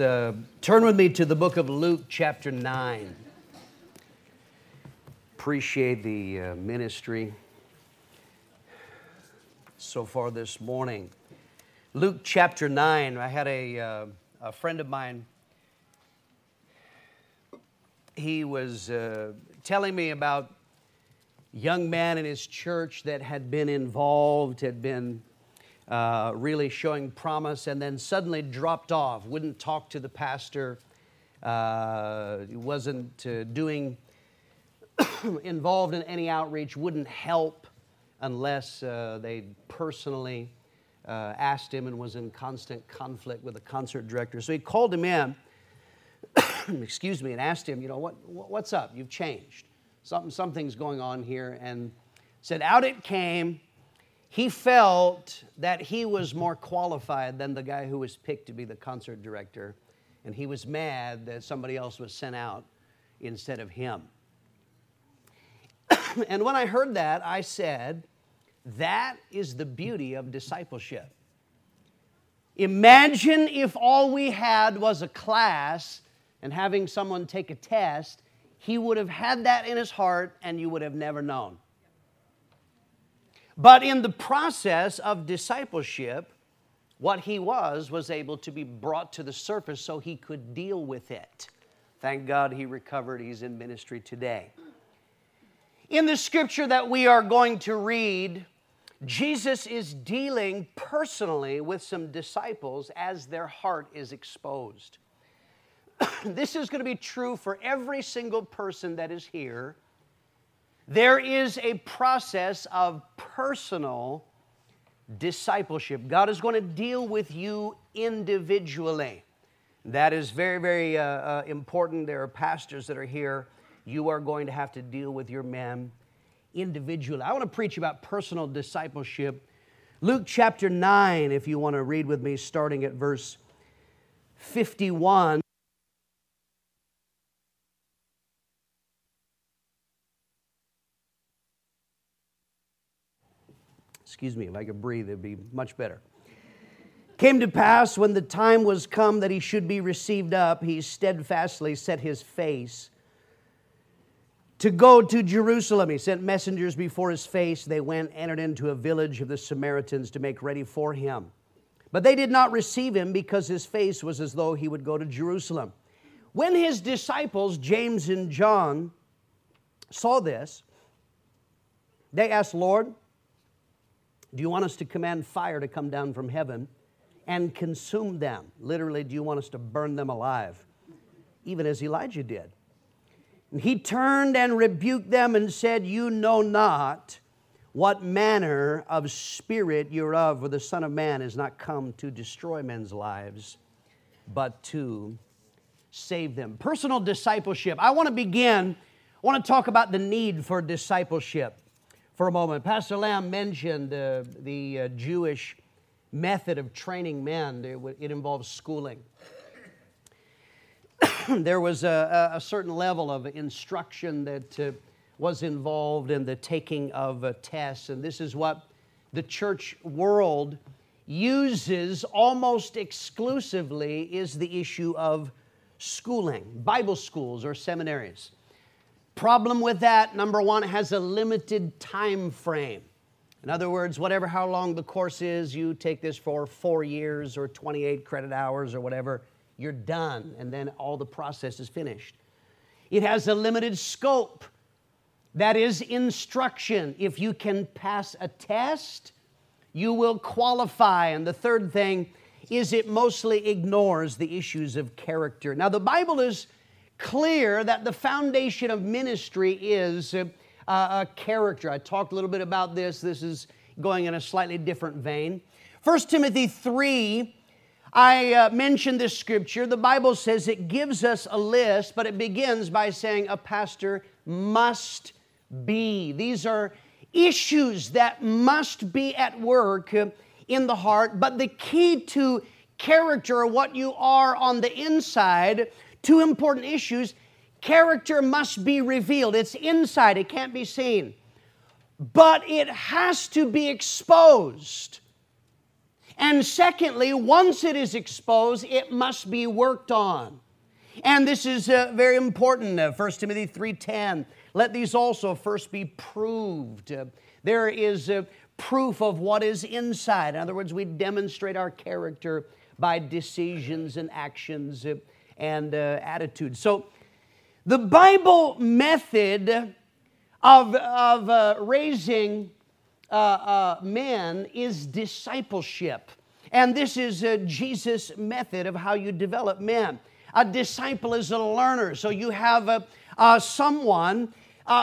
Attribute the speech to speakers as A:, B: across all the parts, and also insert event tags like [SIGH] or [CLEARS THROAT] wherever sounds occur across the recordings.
A: Uh, turn with me to the book of Luke, chapter 9. Appreciate the uh, ministry so far this morning. Luke, chapter 9. I had a, uh, a friend of mine, he was uh, telling me about young man in his church that had been involved, had been uh, really showing promise, and then suddenly dropped off, wouldn't talk to the pastor, uh, wasn't uh, doing, [COUGHS] involved in any outreach, wouldn't help unless uh, they personally uh, asked him and was in constant conflict with the concert director. So he called him in, [COUGHS] excuse me, and asked him, you know, what, what's up? You've changed. Something, something's going on here. And said, out it came he felt that he was more qualified than the guy who was picked to be the concert director, and he was mad that somebody else was sent out instead of him. [COUGHS] and when I heard that, I said, That is the beauty of discipleship. Imagine if all we had was a class and having someone take a test, he would have had that in his heart and you would have never known. But in the process of discipleship, what he was was able to be brought to the surface so he could deal with it. Thank God he recovered. He's in ministry today. In the scripture that we are going to read, Jesus is dealing personally with some disciples as their heart is exposed. [CLEARS THROAT] this is going to be true for every single person that is here there is a process of personal discipleship. God is going to deal with you individually. That is very, very uh, uh, important. There are pastors that are here. You are going to have to deal with your men individually. I want to preach about personal discipleship. Luke chapter 9, if you want to read with me, starting at verse 51. Excuse me, if I could breathe, it'd be much better. Came to pass when the time was come that he should be received up, he steadfastly set his face to go to Jerusalem. He sent messengers before his face. They went, entered into a village of the Samaritans to make ready for him. But they did not receive him because his face was as though he would go to Jerusalem. When his disciples, James and John, saw this, they asked, Lord, do you want us to command fire to come down from heaven and consume them? Literally, do you want us to burn them alive? Even as Elijah did. And he turned and rebuked them and said, You know not what manner of spirit you're of, for the Son of Man is not come to destroy men's lives, but to save them. Personal discipleship. I want to begin, I want to talk about the need for discipleship for a moment. Pastor Lamb mentioned uh, the uh, Jewish method of training men, it, it involves schooling. [COUGHS] there was a, a, certain level of instruction that uh, was involved in the taking of uh, tests, and this is what the church world uses almost exclusively is the issue of schooling, Bible schools or seminaries. Problem with that, number one, has a limited time frame. In other words, whatever how long the course is, you take this for four years or 28 credit hours or whatever, you're done, and then all the process is finished. It has a limited scope. That is instruction. If you can pass a test, you will qualify. And the third thing is it mostly ignores the issues of character. Now, the Bible is clear that the foundation of ministry is uh, a character. I talked a little bit about this. This is going in a slightly different vein. 1 Timothy 3, I uh, mentioned this scripture. The Bible says it gives us a list, but it begins by saying a pastor must be. These are issues that must be at work uh, in the heart, but the key to character, what you are on the inside, Two important issues character must be revealed, it's inside, it can't be seen. But it has to be exposed. And secondly, once it is exposed, it must be worked on. And this is uh, very important. Uh, 1 Timothy 3:10. Let these also first be proved. Uh, there is uh, proof of what is inside. In other words, we demonstrate our character by decisions and actions uh, and uh, attitudes. So, the Bible method of, of uh, raising uh, uh, men is discipleship. And this is uh, Jesus' method of how you develop men. A disciple is a learner. So you have uh, someone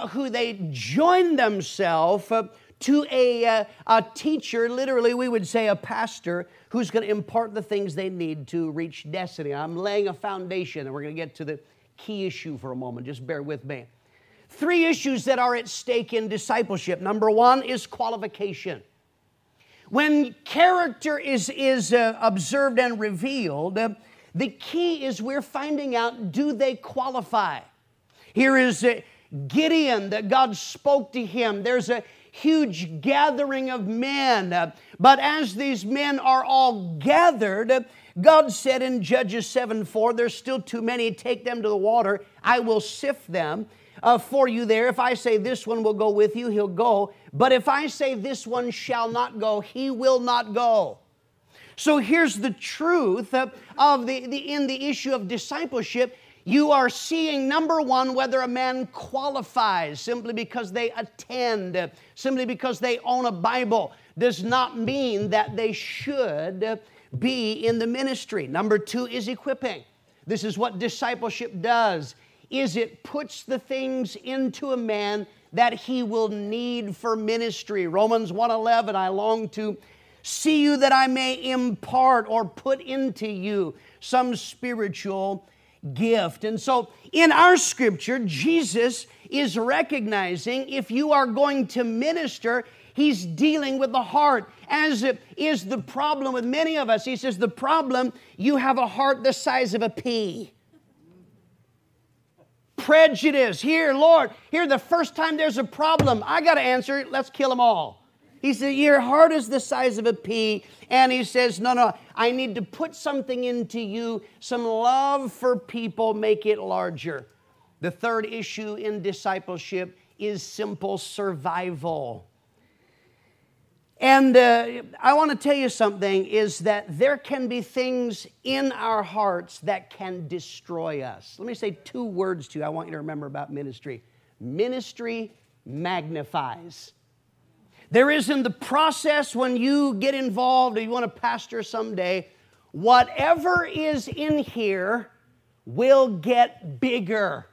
A: who they join themselves to a, uh, a teacher, literally, we would say a pastor, who's going to impart the things they need to reach destiny. I'm laying a foundation, and we're going to get to the key issue for a moment. Just bear with me. Three issues that are at stake in discipleship. Number one is qualification. When character is, is uh, observed and revealed, uh, the key is we're finding out do they qualify? Here is uh, Gideon that God spoke to him. There's a huge gathering of men. But as these men are all gathered, God said in Judges 7 4, there's still too many, take them to the water, I will sift them. Uh, for you there. If I say this one will go with you, he'll go. But if I say this one shall not go, he will not go. So here's the truth of the, the in the issue of discipleship. You are seeing, number one, whether a man qualifies simply because they attend, simply because they own a Bible, does not mean that they should be in the ministry. Number two is equipping. This is what discipleship does is it puts the things into a man that he will need for ministry. Romans 1:11 I long to See you that I may impart or put into you some spiritual gift. And so in our scripture, Jesus is recognizing if you are going to minister, he's dealing with the heart, as it is the problem with many of us. He says, The problem, you have a heart the size of a pea. Prejudice. Here, Lord, here, the first time there's a problem, I got to answer it. Let's kill them all. He said, Your heart is the size of a pea. And he says, No, no, I need to put something into you, some love for people, make it larger. The third issue in discipleship is simple survival. And uh, I want to tell you something is that there can be things in our hearts that can destroy us. Let me say two words to you I want you to remember about ministry. Ministry magnifies. There is in the process when you get involved or you want to pastor someday, whatever is in here will get bigger.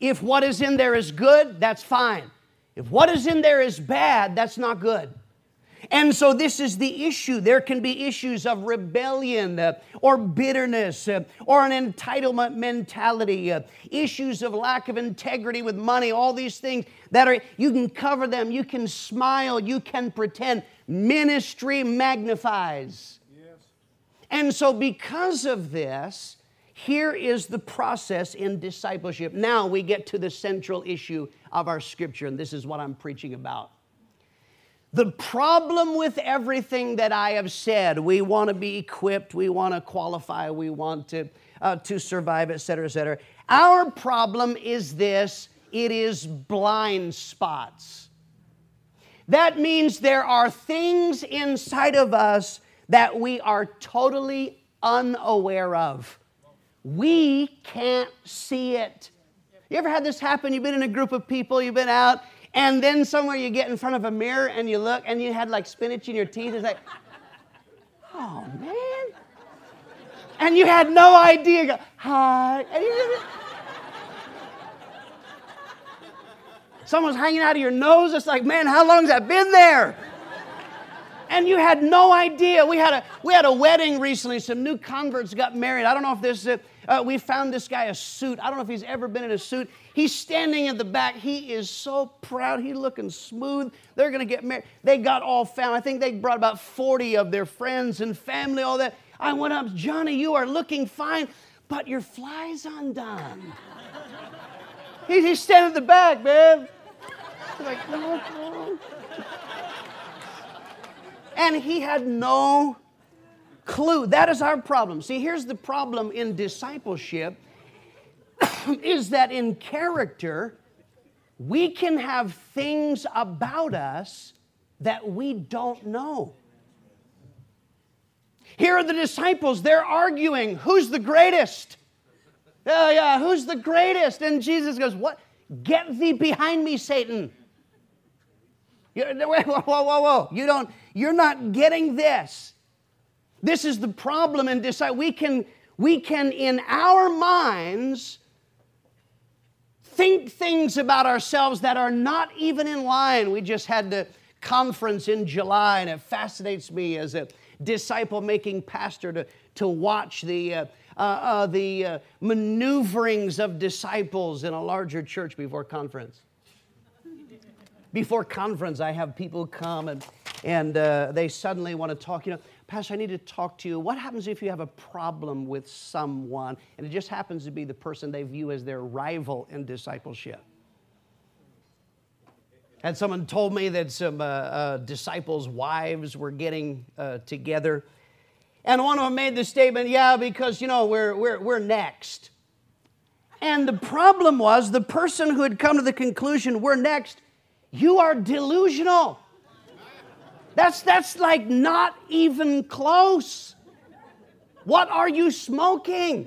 A: If what is in there is good, that's fine. If what is in there is bad, that's not good. And so, this is the issue. There can be issues of rebellion uh, or bitterness uh, or an entitlement mentality, uh, issues of lack of integrity with money, all these things that are, you can cover them, you can smile, you can pretend. Ministry magnifies. Yes. And so, because of this, here is the process in discipleship. Now we get to the central issue of our scripture, and this is what I'm preaching about. The problem with everything that I have said, we want to be equipped, we want to qualify, we want to, uh, to survive, et cetera, et cetera. Our problem is this it is blind spots. That means there are things inside of us that we are totally unaware of. We can't see it. You ever had this happen? You've been in a group of people, you've been out, and then somewhere you get in front of a mirror and you look and you had like spinach in your teeth. It's like, oh man. And you had no idea. Go, Hi. And you just, someone's hanging out of your nose. It's like, man, how long's that been there? and you had no idea. We had a we had a wedding recently. Some new converts got married. I don't know if this. Uh, uh, we found this guy a suit. I don't know if he's ever been in a suit. He's standing in the back. He is so proud. He's looking smooth. They're going to get married. They got all found. I think they brought about 40 of their friends and family, all that. I went up, Johnny, you are looking fine, but your fly's undone. he's standing in the back, man. like, no, no. And he had no clue. That is our problem. See, here's the problem in discipleship [COUGHS] is that in character, we can have things about us that we don't know. Here are the disciples, they're arguing who's the greatest? Yeah, yeah, who's the greatest? And Jesus goes, What? Get thee behind me, Satan. [LAUGHS] Whoa, whoa, whoa, whoa. You don't, you're not getting this. This is the problem in decide. We can, we can in our minds think things about ourselves that are not even in line. We just had the conference in July, and it fascinates me as a disciple making pastor to, to watch the, uh, uh, uh, the uh, maneuverings of disciples in a larger church before conference. Before conference, I have people come and, and uh, they suddenly want to talk. You know, Pastor, I need to talk to you. What happens if you have a problem with someone and it just happens to be the person they view as their rival in discipleship? And someone told me that some uh, uh, disciples' wives were getting uh, together. And one of them made the statement, yeah, because, you know, we're, we're, we're next. And the problem was the person who had come to the conclusion, we're next, you are delusional. That's, that's like not even close. What are you smoking?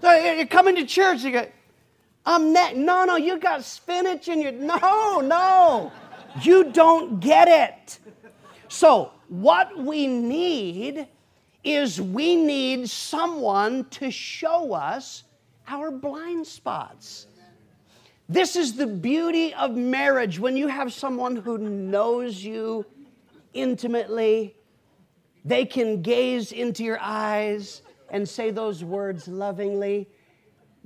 A: So you're coming to church, you go, I'm net. No, no, you got spinach in your. No, no. You don't get it. So, what we need is we need someone to show us our blind spots. This is the beauty of marriage when you have someone who knows you intimately. They can gaze into your eyes and say those words lovingly.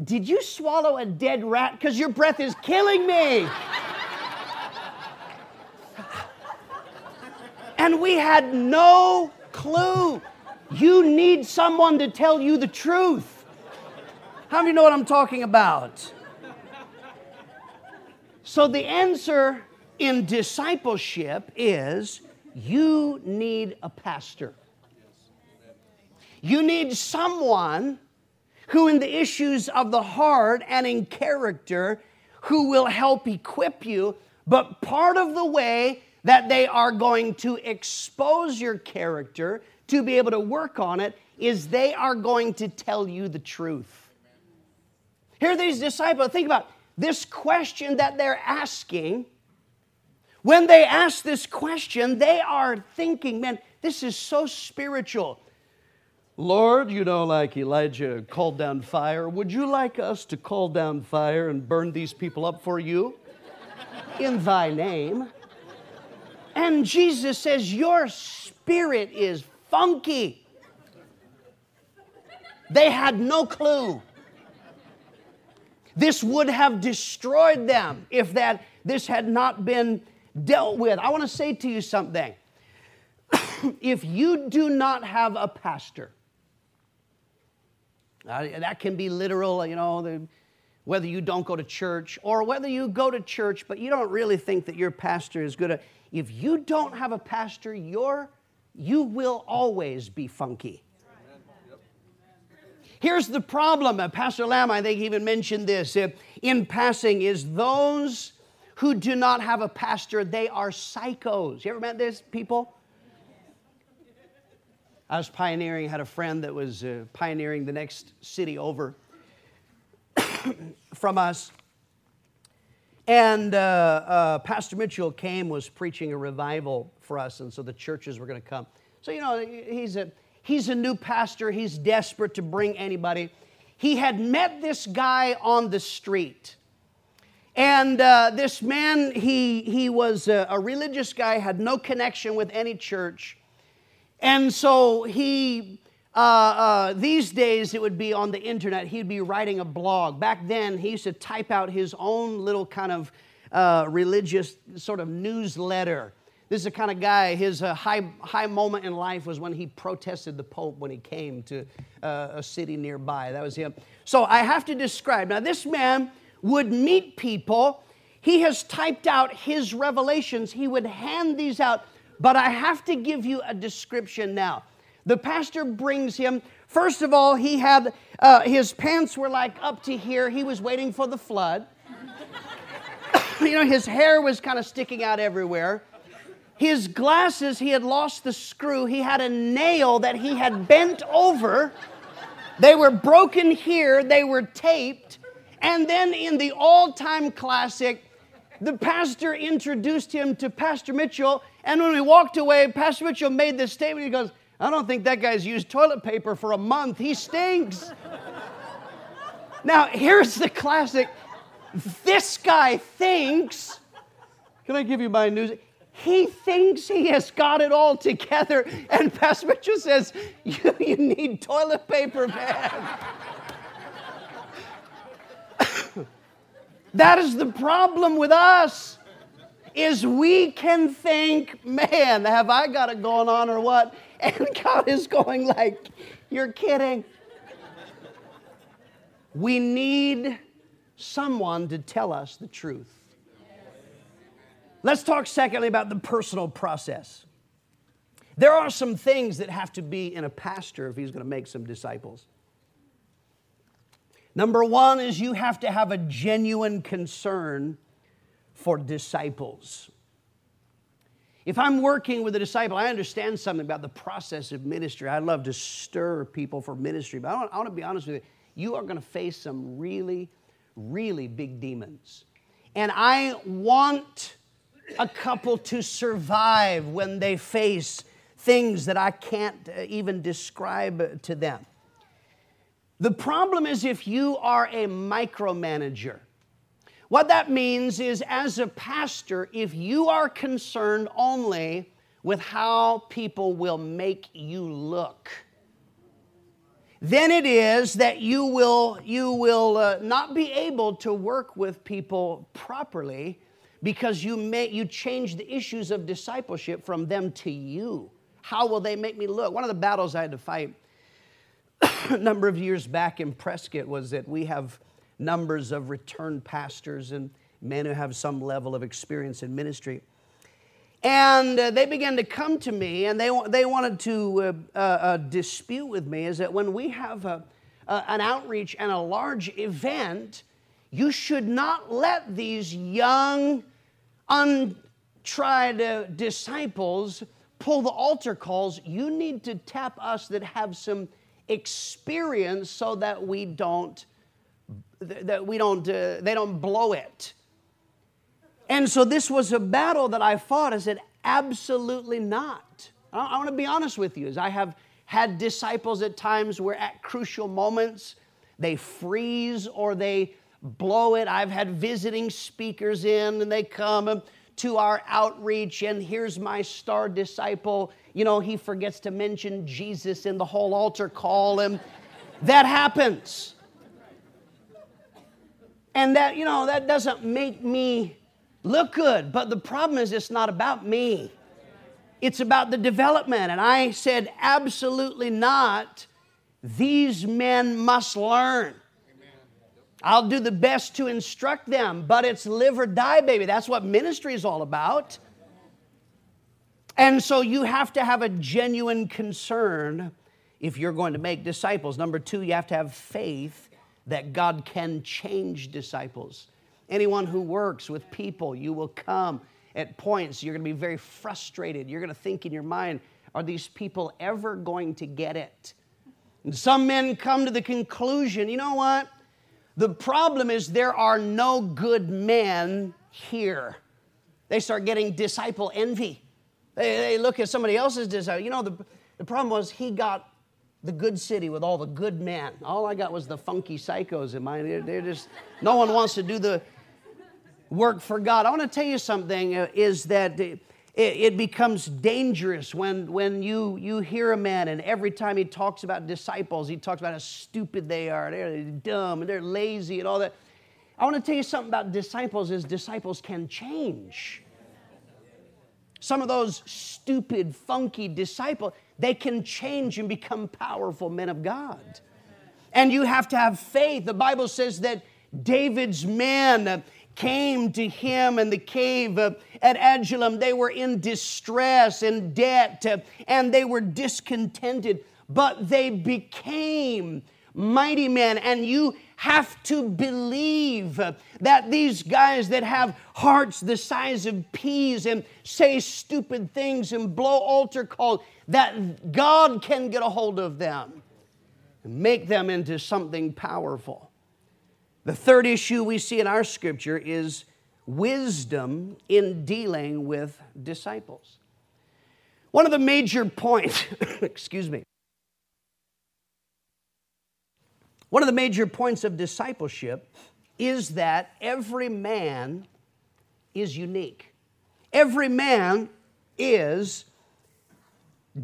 A: Did you swallow a dead rat? Because your breath is killing me. and we had no clue. You need someone to tell you the truth. How many know what I'm talking about? So the answer in discipleship is you need a pastor. You need someone who, in the issues of the heart and in character, who will help equip you. But part of the way that they are going to expose your character to be able to work on it is they are going to tell you the truth. Here are these disciples. Think about this question that they're asking, when they ask this question, they are thinking, man, this is so spiritual. Lord, you know, like Elijah called down fire, would you like us to call down fire and burn these people up for you [LAUGHS] in thy name? And Jesus says, Your spirit is funky. They had no clue. This would have destroyed them if that this had not been dealt with. I want to say to you something. [COUGHS] if you do not have a pastor, uh, that can be literal, you know, the, whether you don't go to church or whether you go to church but you don't really think that your pastor is good. If you don't have a pastor, you're, you will always be funky. Here's the problem. Uh, Pastor Lamb, I think, even mentioned this uh, in passing is those who do not have a pastor, they are psychos. You ever met this people? I was pioneering, had a friend that was uh, pioneering the next city over [COUGHS] from us. And uh, uh, Pastor Mitchell came, was preaching a revival for us, and so the churches were going to come. So, you know, he's a He's a new pastor, he's desperate to bring anybody. He had met this guy on the street. And uh, this man, he, he was a, a religious guy, had no connection with any church. And so he, uh, uh, these days it would be on the internet, he'd be writing a blog. Back then, he used to type out his own little kind of uh, religious sort of newsletter. This is the kind of guy, his uh, high, high moment in life was when he protested the Pope when he came to uh, a city nearby. That was him. So I have to describe. Now, this man would meet people. He has typed out his revelations. He would hand these out but I have to give you a description now. The pastor brings him. First of all, he had uh, his pants were like up to here. He was waiting for the flood. [LAUGHS] you know, his hair was kind of sticking out everywhere. His glasses, he had lost the screw. He had a nail that he had bent over. They were broken here, they were taped. And then in the all time classic, the pastor introduced him to Pastor Mitchell. And when we walked away, Pastor Mitchell made this statement. He goes, I don't think that guy's used toilet paper for a month. He stinks. now, here's the classic this guy thinks, can I give you my news? He thinks he has got it all together. And Pastor Mitchell says, You, you need toilet paper, man. [LAUGHS] that is the problem with us is we can think, man, have I got it going on or what? And [LAUGHS] God is going like, you're kidding. We need someone to tell us the truth. Let's talk secondly about the personal process. There are some things that have to be in a pastor if he's going to make some disciples. Number one is you have to have a genuine concern for disciples. If I'm working with a disciple, I understand something about the process of ministry. I love to stir people for ministry, but I want, I want to be honest with you. You are going to face some really, really big demons. And I want a couple to survive when they face things that I can't uh, even describe to them. The problem is if you are a micromanager. What that means is, as a pastor, if you are concerned only with how people will make you look, then it is that you will, you will uh, not be able to work with people properly because you, may, you change the issues of discipleship from them to you. How will they make me look? One of the battles I had to fight a [COUGHS] number of years back in Prescott was that we have numbers of returned pastors and men who have some level of experience in ministry. And uh, they began to come to me and they, they wanted to uh, uh, uh dispute with me is that when we have a, an outreach and a large event, you should not let these young, untried uh, disciples pull the altar calls. You need to tap us that have some experience so that we don't that we don't, uh, they don't blow it. And so this was a battle that I fought. I said, absolutely not. I, I want to be honest with you, as I have had disciples at times where at crucial moments they freeze or they blow it. I've had visiting speakers in and they come um, to our outreach and here's my star disciple. You know, he forgets to mention Jesus in the whole altar call and that happens. And that, you know, that doesn't make me look good. But the problem is, it's not about me, it's about the development. And I said, absolutely not. These men must learn. I'll do the best to instruct them, but it's live or die, baby. That's what ministry is all about. And so you have to have a genuine concern if you're going to make disciples. Number two, you have to have faith that God can change disciples. Anyone who works with people, you will come at points you're going to be very frustrated. You're going to think in your mind, are these people ever going to get it? And some men come to the conclusion, you know what? The problem is there are no good men here. They start getting disciple envy. They, they look at somebody else's disciple. You know, the, the problem was he got the good city with all the good men. All I got was the funky psychos in mine. They're, they're just, no one wants to do the work for God. I want to tell you something uh, is that it, it, becomes dangerous when, when you, you hear a man and every time he talks about disciples, he talks about how stupid they are. They're dumb and they're lazy and all that. I want to tell you something about disciples is disciples can change. Some of those stupid, funky disciples, they can change and become powerful men of God. And you have to have faith. The Bible says that David's men came to him in the cave at Adullam, they were in distress and debt uh, and they were discontented, but they became mighty men. And you have to believe that these guys that have hearts the size of peas and say stupid things and blow altar calls, that God can get a hold of them and make them into something powerful. The third issue we see in our scripture is wisdom in dealing with disciples. One of the major points, [COUGHS] excuse me, One of the major points of discipleship is that every man is unique. Every man is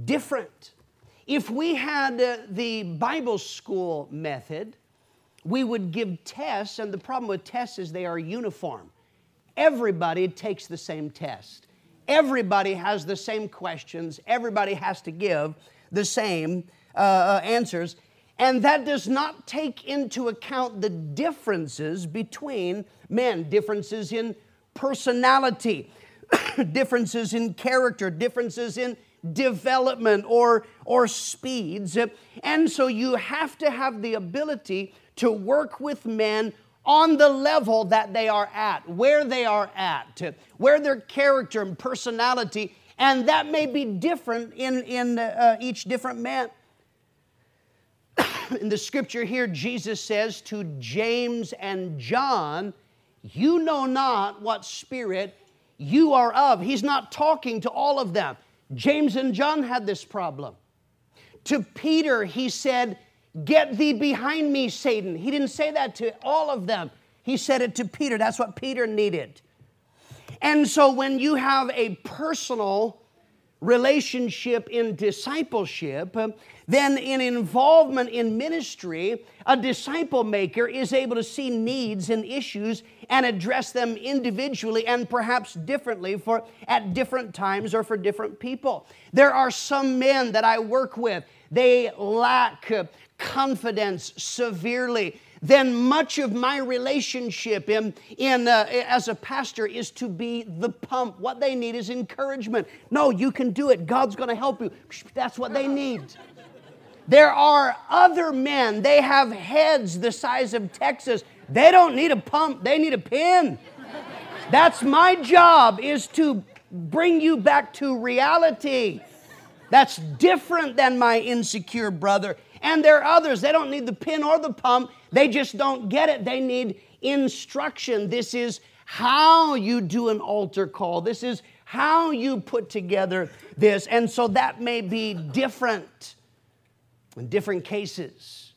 A: different. If we had the Bible school method, we would give tests, and the problem with tests is they are uniform. Everybody takes the same test. Everybody has the same questions. Everybody has to give the same uh, uh answers. And that does not take into account the differences between men, differences in personality, [COUGHS] differences in character, differences in development or, or speeds. And so you have to have the ability to work with men on the level that they are at, where they are at, where their character and personality, and that may be different in, in uh, each different man [COUGHS] in the scripture here, Jesus says to James and John, You know not what spirit you are of. He's not talking to all of them. James and John had this problem. To Peter, he said, Get thee behind me, Satan. He didn't say that to all of them. He said it to Peter. That's what Peter needed. And so when you have a personal relationship in discipleship, then in involvement in ministry, a disciple maker is able to see needs and issues and address them individually and perhaps differently for at different times or for different people. There are some men that I work with, they lack confidence severely then much of my relationship in, in, uh, as a pastor is to be the pump. What they need is encouragement. No, you can do it. God's going to help you. That's what they need. There are other men, they have heads the size of Texas. They don't need a pump, they need a pin. That's my job is to bring you back to reality. That's different than my insecure brother. And there are others, they don't need the pin or the pump. They just don't get it. They need instruction. This is how you do an altar call. This is how you put together this. And so that may be different in different cases.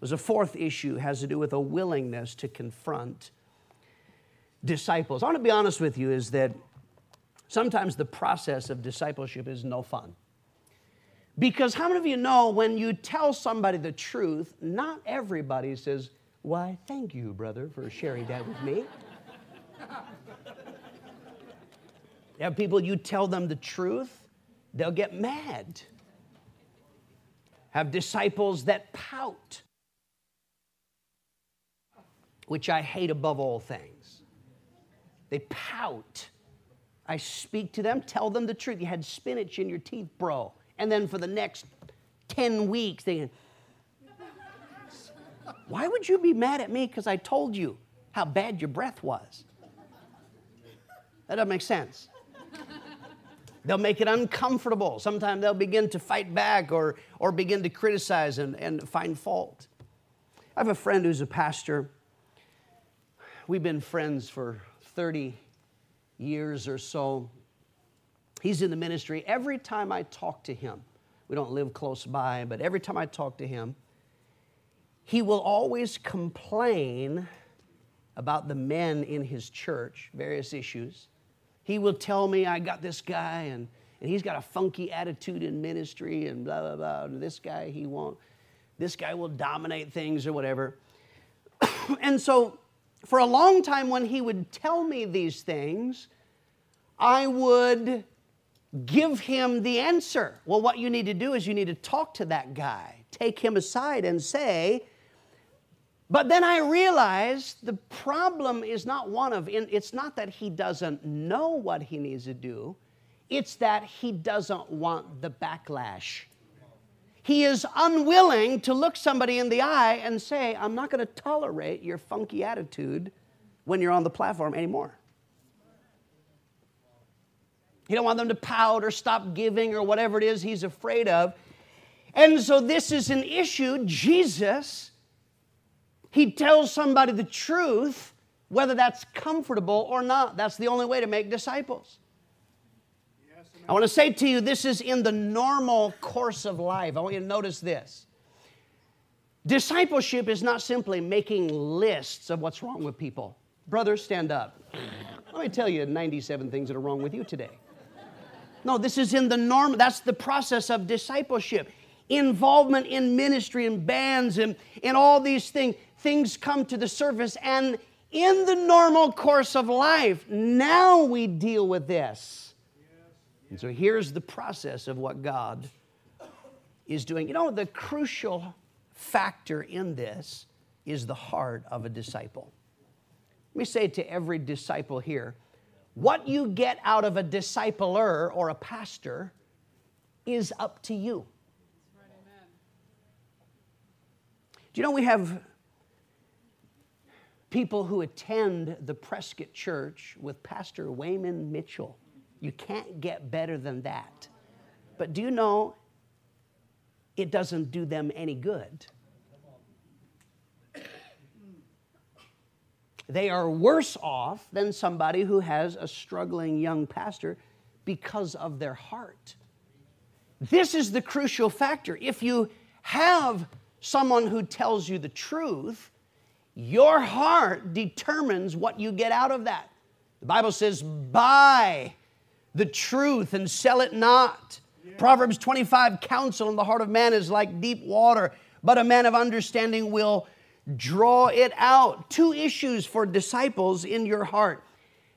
A: There's a fourth issue has to do with a willingness to confront disciples. I want to be honest with you is that sometimes the process of discipleship is no fun. Because how many of you know when you tell somebody the truth, not everybody says, Why, thank you, brother, for sharing that with me. [LAUGHS] you have people, you tell them the truth, they'll get mad. Have disciples that pout, which I hate above all things. They pout. I speak to them, tell them the truth. You had spinach in your teeth, bro and then for the next 10 weeks, they, why would you be mad at me because I told you how bad your breath was? That doesn't make sense. They'll make it uncomfortable. Sometimes they'll begin to fight back or, or begin to criticize and, and find fault. I have a friend who's a pastor. We've been friends for 30 years or so. He's in the ministry. Every time I talk to him, we don't live close by, but every time I talk to him, he will always complain about the men in his church, various issues. He will tell me, I got this guy, and, and he's got a funky attitude in ministry, and blah, blah, blah. And this guy, he won't, this guy will dominate things or whatever. [COUGHS] and so, for a long time, when he would tell me these things, I would give him the answer. Well, what you need to do is you need to talk to that guy, take him aside and say, But then I realized the problem is not one of, it's not that he doesn't know what he needs to do, it's that he doesn't want the backlash. He is unwilling to look somebody in the eye and say, I'm not going to tolerate your funky attitude when you're on the platform anymore. He don't want them to pout or stop giving or whatever it is he's afraid of. And so this is an issue. Jesus he tells somebody the truth, whether that's comfortable or not. That's the only way to make disciples. I want to say to you, this is in the normal course of life. I want you to notice this. Discipleship is not simply making lists of what's wrong with people. Brothers, stand up. Let me tell you 97 things that are wrong with you today. No, this is in the norm. That's the process of discipleship. Involvement in ministry and bands and, and all these things things come to the surface, and in the normal course of life, now we deal with this. And so here's the process of what God is doing. You know, the crucial factor in this is the heart of a disciple. Let me say to every disciple here what you get out of a discipler or a pastor is up to you. Do you know we have people who attend the Prescott Church with Pastor Wayman Mitchell. You can't get better than that. But do you know it doesn't do them any good? They are worse off than somebody who has a struggling young pastor because of their heart. This is the crucial factor. If you have someone who tells you the truth, your heart determines what you get out of that. The Bible says, buy the truth and sell it not. Yeah. Proverbs 25 counsel in the heart of man is like deep water, but a man of understanding will draw it out. Two issues for disciples in your heart.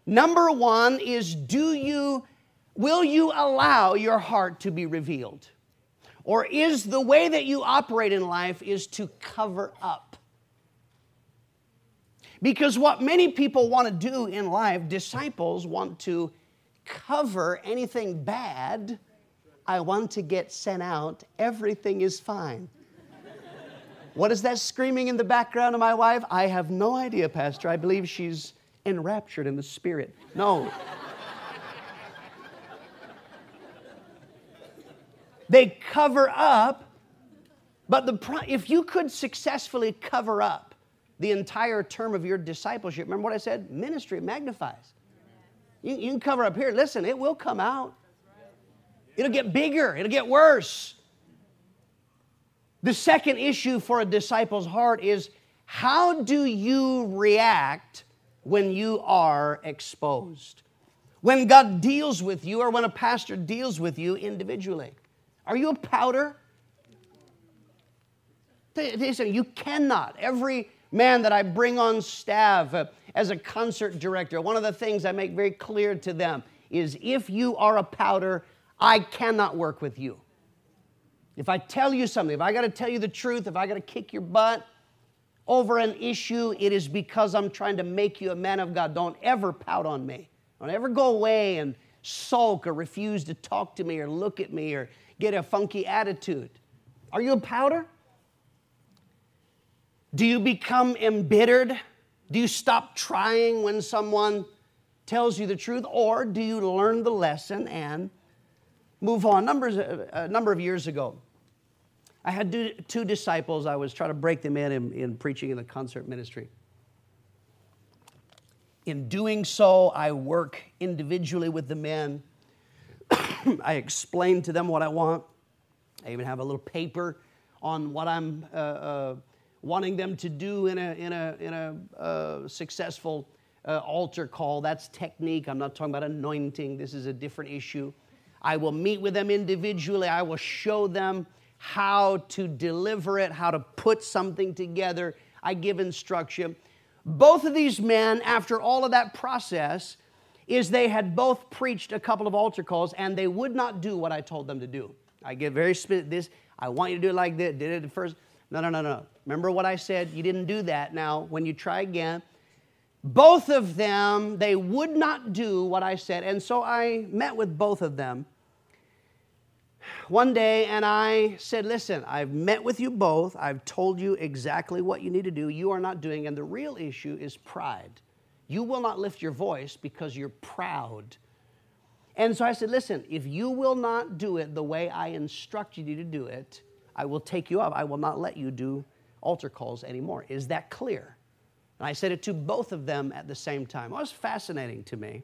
A: Number one is do you will you allow your heart to be revealed? Or is the way that you operate in life is to cover up? Because what many people want to do in life, disciples want to cover anything bad. I want to get sent out. Everything is fine. What is that screaming in the background of my wife? I have no idea, Pastor. I believe she's enraptured in the spirit. No. they cover up, but the, if you could successfully cover up, the entire term of your discipleship. Remember what I said? Ministry magnifies. You, you can cover up here. Listen, it will come out. It'll get bigger, it'll get worse. The second issue for a disciple's heart is how do you react when you are exposed? When God deals with you or when a pastor deals with you individually? Are you a pouter? You cannot. Every man that I bring on staff uh, as a concert director, one of the things I make very clear to them is if you are a pouter, I cannot work with you. If I tell you something, if I got to tell you the truth, if I got to kick your butt over an issue, it is because I'm trying to make you a man of God. Don't ever pout on me. Don't ever go away and sulk or refuse to talk to me or look at me or get a funky attitude. Are you a pouter? Do you become embittered? Do you stop trying when someone tells you the truth? Or do you learn the lesson and move on? Numbers, uh, a number of years ago, I had two disciples. I was trying to break them in, in, in preaching in the concert ministry. In doing so, I work individually with the men. [COUGHS] I explain to them what I want. I even have a little paper on what I'm uh, uh, wanting them to do in a, in a, in a uh, successful uh, altar call. That's technique. I'm not talking about anointing. This is a different issue. I will meet with them individually. I will show them how to deliver it, how to put something together. I give instruction. Both of these men, after all of that process, is they had both preached a couple of altar calls and they would not do what I told them to do. I get very specific. This I want you to do it like this. Did it at first. No, no, no, no. Remember what I said? You didn't do that. Now, when you try again, both of them, they would not do what I said. And so I met with both of them one day and I said, Listen, I've met with you both. I've told you exactly what you need to do. You are not doing. And the real issue is pride. You will not lift your voice because you're proud. And so I said, Listen, if you will not do it the way I instructed you to do it, I will take you up. I will not let you do altar calls anymore. Is that clear? And I said it to both of them at the same time. What was fascinating to me.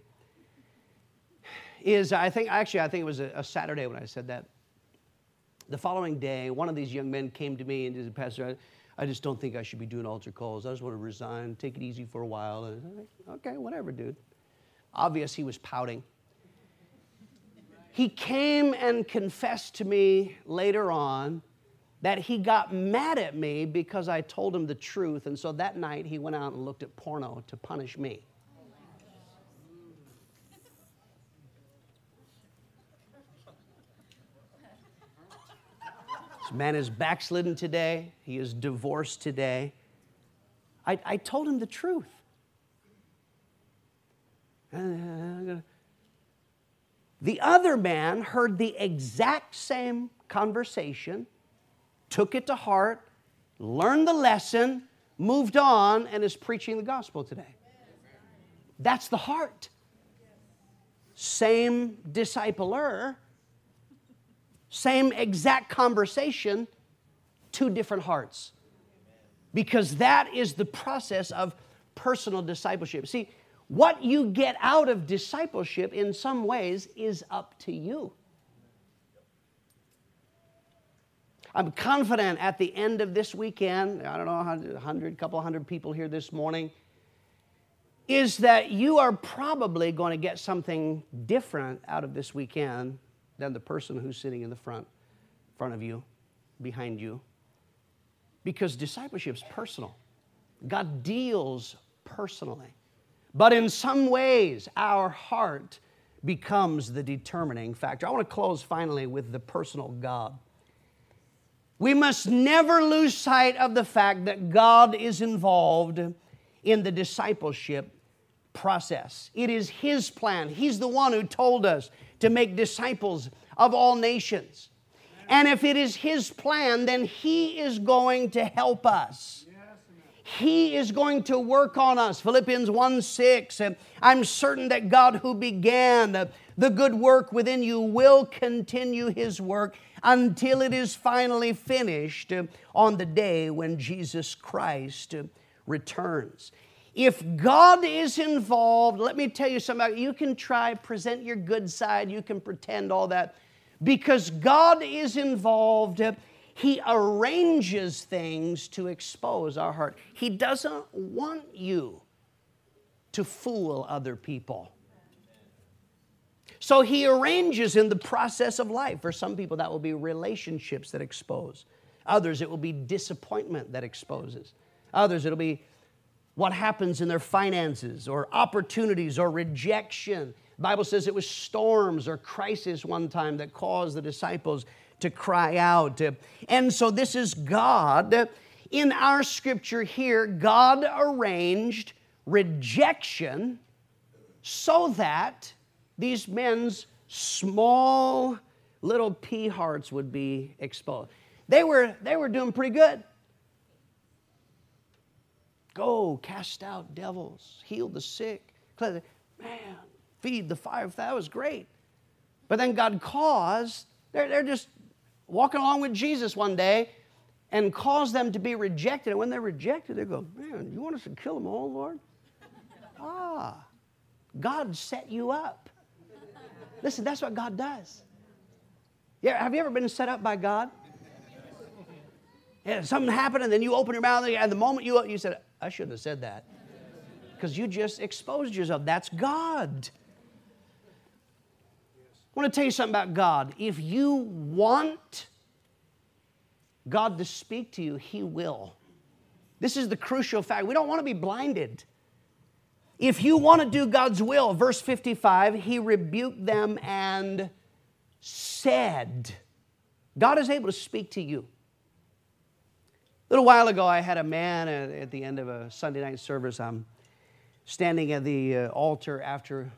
A: Is I think actually I think it was a, a Saturday when I said that. The following day, one of these young men came to me and said, Pastor, I, I just don't think I should be doing altar calls. I just want to resign, take it easy for a while. And I okay, whatever, dude. Obvious he was pouting. He came and confessed to me later on that he got mad at me because I told him the truth. And so that night he went out and looked at porno to punish me. Man is backslidden today. He is divorced today. I, I told him the truth. The other man heard the exact same conversation, took it to heart, learned the lesson, moved on, and is preaching the gospel today. That's the heart. Same discipler, same exact conversation, two different hearts. Because that is the process of personal discipleship. See, what you get out of discipleship in some ways is up to you. I'm confident at the end of this weekend, I don't know, 100, 100 couple hundred people here this morning, is that you are probably going to get something different out of this weekend than the person who's sitting in the front, front of you, behind you. Because discipleship is personal. God deals personally. But in some ways, our heart becomes the determining factor. I want to close finally with the personal God. We must never lose sight of the fact that God is involved in the discipleship process. It is His plan. He's the one who told us to make disciples of all nations. And if it is His plan, then He is going to help us. He is going to work on us. Philippians 1 6. And I'm certain that God who began the good work within you will continue His work until it is finally finished on the day when Jesus Christ returns. If God is involved, let me tell you something. You can try, present your good side, you can pretend all that. Because God is involved, He arranges things to expose our heart. He doesn't want you to fool other people. So He arranges in the process of life. For some people, that will be relationships that expose. Others, it will be disappointment that exposes. Others, it'll be what happens in their finances or opportunities or rejection. The Bible says it was storms or crisis one time that caused the disciples to cry out. And so this is God. In our scripture here, God arranged rejection so that these men's small little pea hearts would be exposed. They were, they were doing pretty good. Go, cast out devils, heal the sick. Man, feed the fire. That was great. But then God caused, they're, they're just walking along with Jesus one day and caused them to be rejected. And when they're rejected, they go, Man, you want us to kill them all, Lord? ah, God set you up. Listen, that's what God does. Yeah, have you ever been set up by God? Yeah, something happened, and then you open your mouth, and the moment you you said, I shouldn't have said that. Because you just exposed yourself. That's God. I want to tell you something about God. If you want God to speak to you, He will. This is the crucial fact. We don't want to be blinded. If you want to do God's will, verse 55, He rebuked them and said, God is able to speak to you. Little while ago, I had a man at, the end of a Sunday night service. I'm standing at the uh, altar after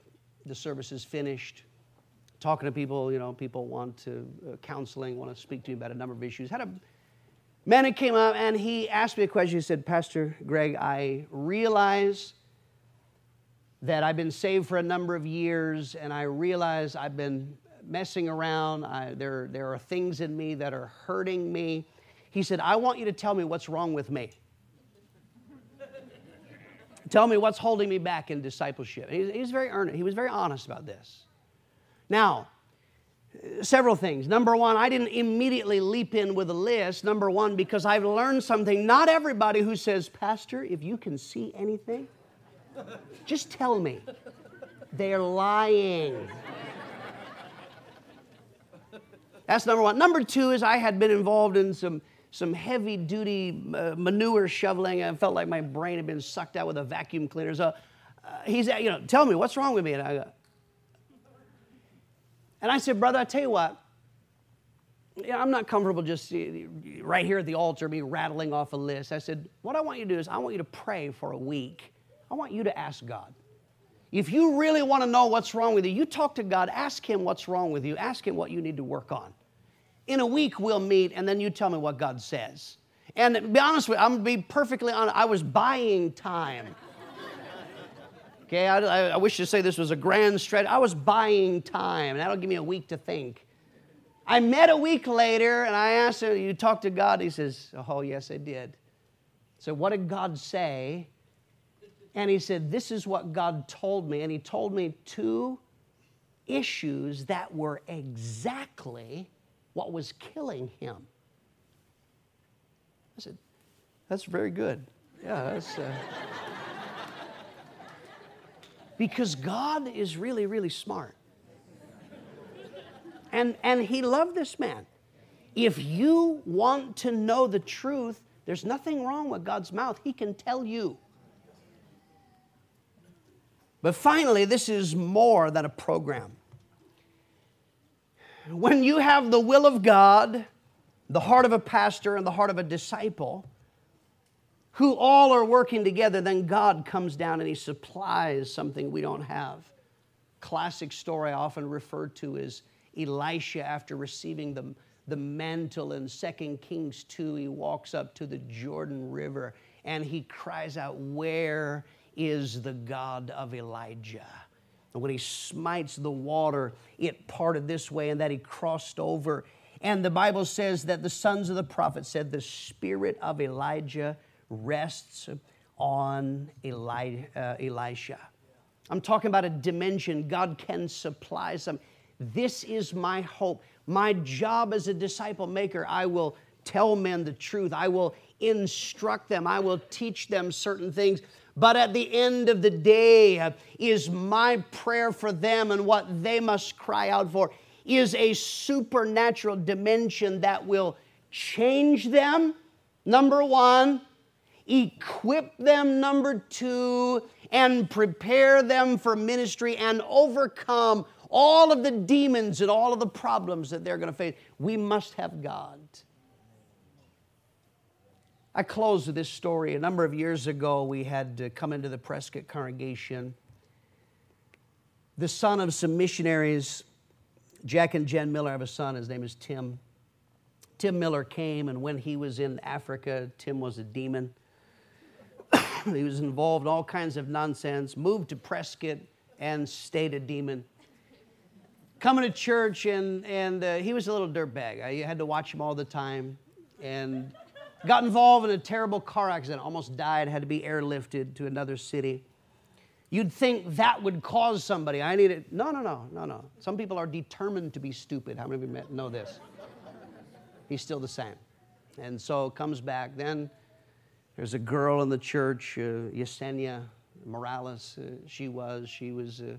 A: the service is finished, talking to people. You know, people want to uh, counseling, want to speak to me about a number of issues. Had a man who came up and he asked me a question. He said, Pastor Greg, I realize that I've been saved for a number of years, and I realize I've been messing around. I, there, there are things in me that are hurting me. He said, I want you to tell me what's wrong with me. tell me what's holding me back in discipleship. He, he was very earnest, he was very honest about this. Now, several things. Number one, I didn't immediately leap in with a list. Number one, because I've learned something. Not everybody who says, Pastor, if you can see anything, just tell me. They're lying. That's number one. Number two is I had been involved in some, some heavy duty uh, manure shoveling. I felt like my brain had been sucked out with a vacuum cleaner. So uh, he said, you know, tell me what's wrong with me. And I, and I said, brother, I tell you what, I'm not comfortable just uh, right here at the altar, me rattling off a list. I said, what I want you to do is I want you to pray for a week. I want you to ask God. If you really want to know what's wrong with you, you talk to God, ask Him what's wrong with you, ask Him what you need to work on. In a week, we'll meet, and then you tell me what God says. And be honest with you, I'm going to be perfectly honest, I was buying time. Okay, I, I, wish to say this was a grand strategy. I was buying time. And that'll give me a week to think. I met a week later and I asked him, You talked to God? He says, Oh, yes, I did. So, what did God say? And he said, This is what God told me. And he told me two issues that were exactly what was killing him. I said, That's very good. Yeah, that's. Uh... because God is really, really smart. And, and he loved this man. If you want to know the truth, there's nothing wrong with God's mouth. He can tell you. But finally, this is more than a program. When you have the will of God, the heart of a pastor, and the heart of a disciple, who all are working together, then God comes down and He supplies something we don't have. Classic story often referred to as Elisha after receiving the, the mantle in 2 Kings 2. He walks up to the Jordan River and he cries out, Where is the God of Elijah. And when he smites the water, it parted this way and that he crossed over. And the Bible says that the sons of the prophet said, The spirit of Elijah rests on Eli- uh, Elisha. I'm talking about a dimension God can supply some. This is my hope. My job as a disciple maker, I will tell men the truth. I will instruct them. I will teach them certain things. But at the end of the day, is my prayer for them and what they must cry out for is a supernatural dimension that will change them, number one, equip them, number two, and prepare them for ministry and overcome all of the demons and all of the problems that they're going to face. We must have God. I close with this story. A number of years ago, we had come into the Prescott congregation. The son of some missionaries, Jack and Jen Miller have a son. His name is Tim. Tim Miller came, and when he was in Africa, Tim was a demon. [COUGHS] he was involved in all kinds of nonsense, moved to Prescott, and stayed a demon. Coming to church, and, and uh, he was a little dirtbag. I had to watch him all the time. And got involved in a terrible car accident, almost died, had to be airlifted to another city. You'd think that would cause somebody. I need it. No, no, no, no, no. Some people are determined to be stupid. How many of you know this? He's still the same. And so comes back. Then there's a girl in the church, uh, Yesenia Morales. Uh, she was. She was. Uh,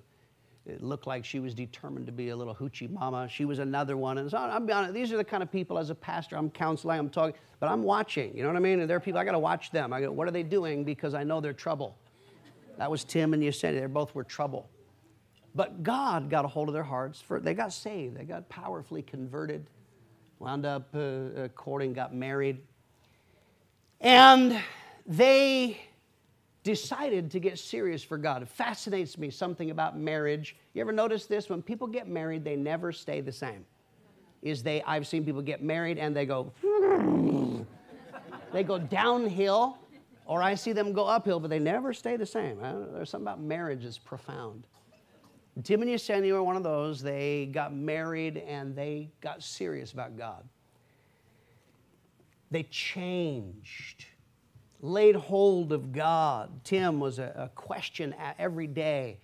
A: it looked like she was determined to be a little hoochie mama. She was another one. And so I'm be honest, these are the kind of people as a pastor, I'm counseling, I'm talking, but I'm watching. You know what I mean? And there are people, I got to watch them. I go, what are they doing? Because I know they're trouble. That was Tim and Yesenia. They both were trouble. But God got a hold of their hearts. For, they got saved. They got powerfully converted. Wound up uh, uh, courting, got married. And they decided to get serious for God. It fascinates me something about marriage. You ever notice this? When people get married, they never stay the same. Is they I've seen people get married and they go [LAUGHS] they go downhill, or I see them go uphill, but they never stay the same. There's something about marriage that's profound. Tim and Yesenia were one of those. They got married and they got serious about God. They changed, laid hold of God. Tim was a, a question every day.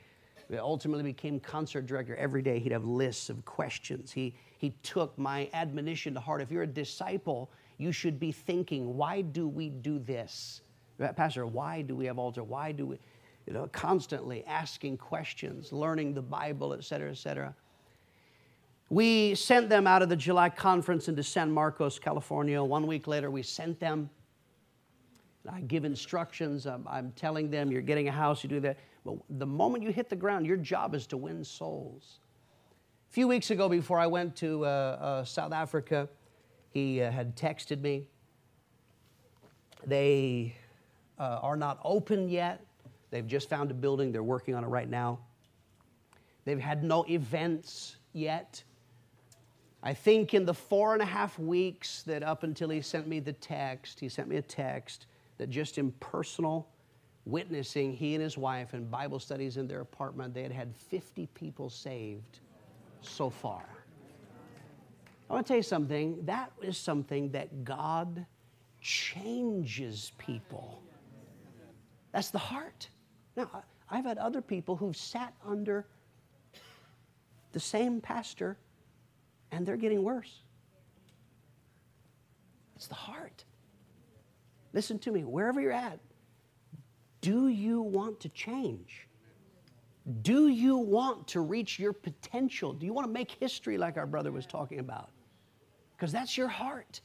A: Ultimately became concert director. Every day he'd have lists of questions. He, he took my admonition to heart. If you're a disciple, you should be thinking, why do we do this? Uh, Pastor, why do we have altar? Why do we, you know, constantly asking questions, learning the Bible, et cetera, et cetera. We sent them out of the July conference into San Marcos, California. One week later, we sent them. I give instructions. I'm, I'm, telling them, you're getting a house, you do that. But the moment you hit the ground, your job is to win souls. A few weeks ago, before I went to uh, uh, South Africa, he uh, had texted me. They uh, are not open yet. They've just found a building, they're working on it right now. They've had no events yet. I think in the four and a half weeks that up until he sent me the text, he sent me a text that just in personal witnessing, he and his wife and Bible studies in their apartment, they had had 50 people saved so far. I want to tell you something. That is something that God changes people. That's the heart. Now, I've had other people who've sat under the same pastor and they're getting worse. It's the heart. Listen to me, wherever you're at, do you want to change? Do you want to reach your potential? Do you want to make history like our brother was talking about? Because that's your heart.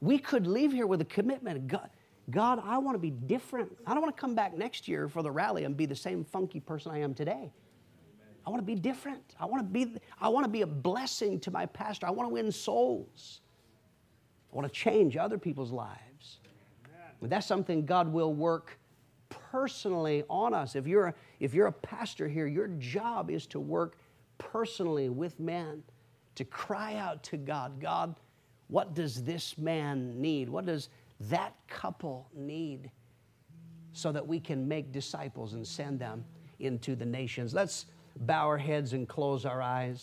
A: We could leave here with a commitment. God, God, I want to be different. I don't want to come back next year for the rally and be the same funky person I am today. I want to be different. I want to be, I want to be a blessing to my pastor. I want to win souls. I want to change other people's lives. That's something God will work personally on us. If you're, a, if you're a pastor here, your job is to work personally with men, to cry out to God God, what does this man need? What does that couple need? So that we can make disciples and send them into the nations. Let's bow our heads and close our eyes.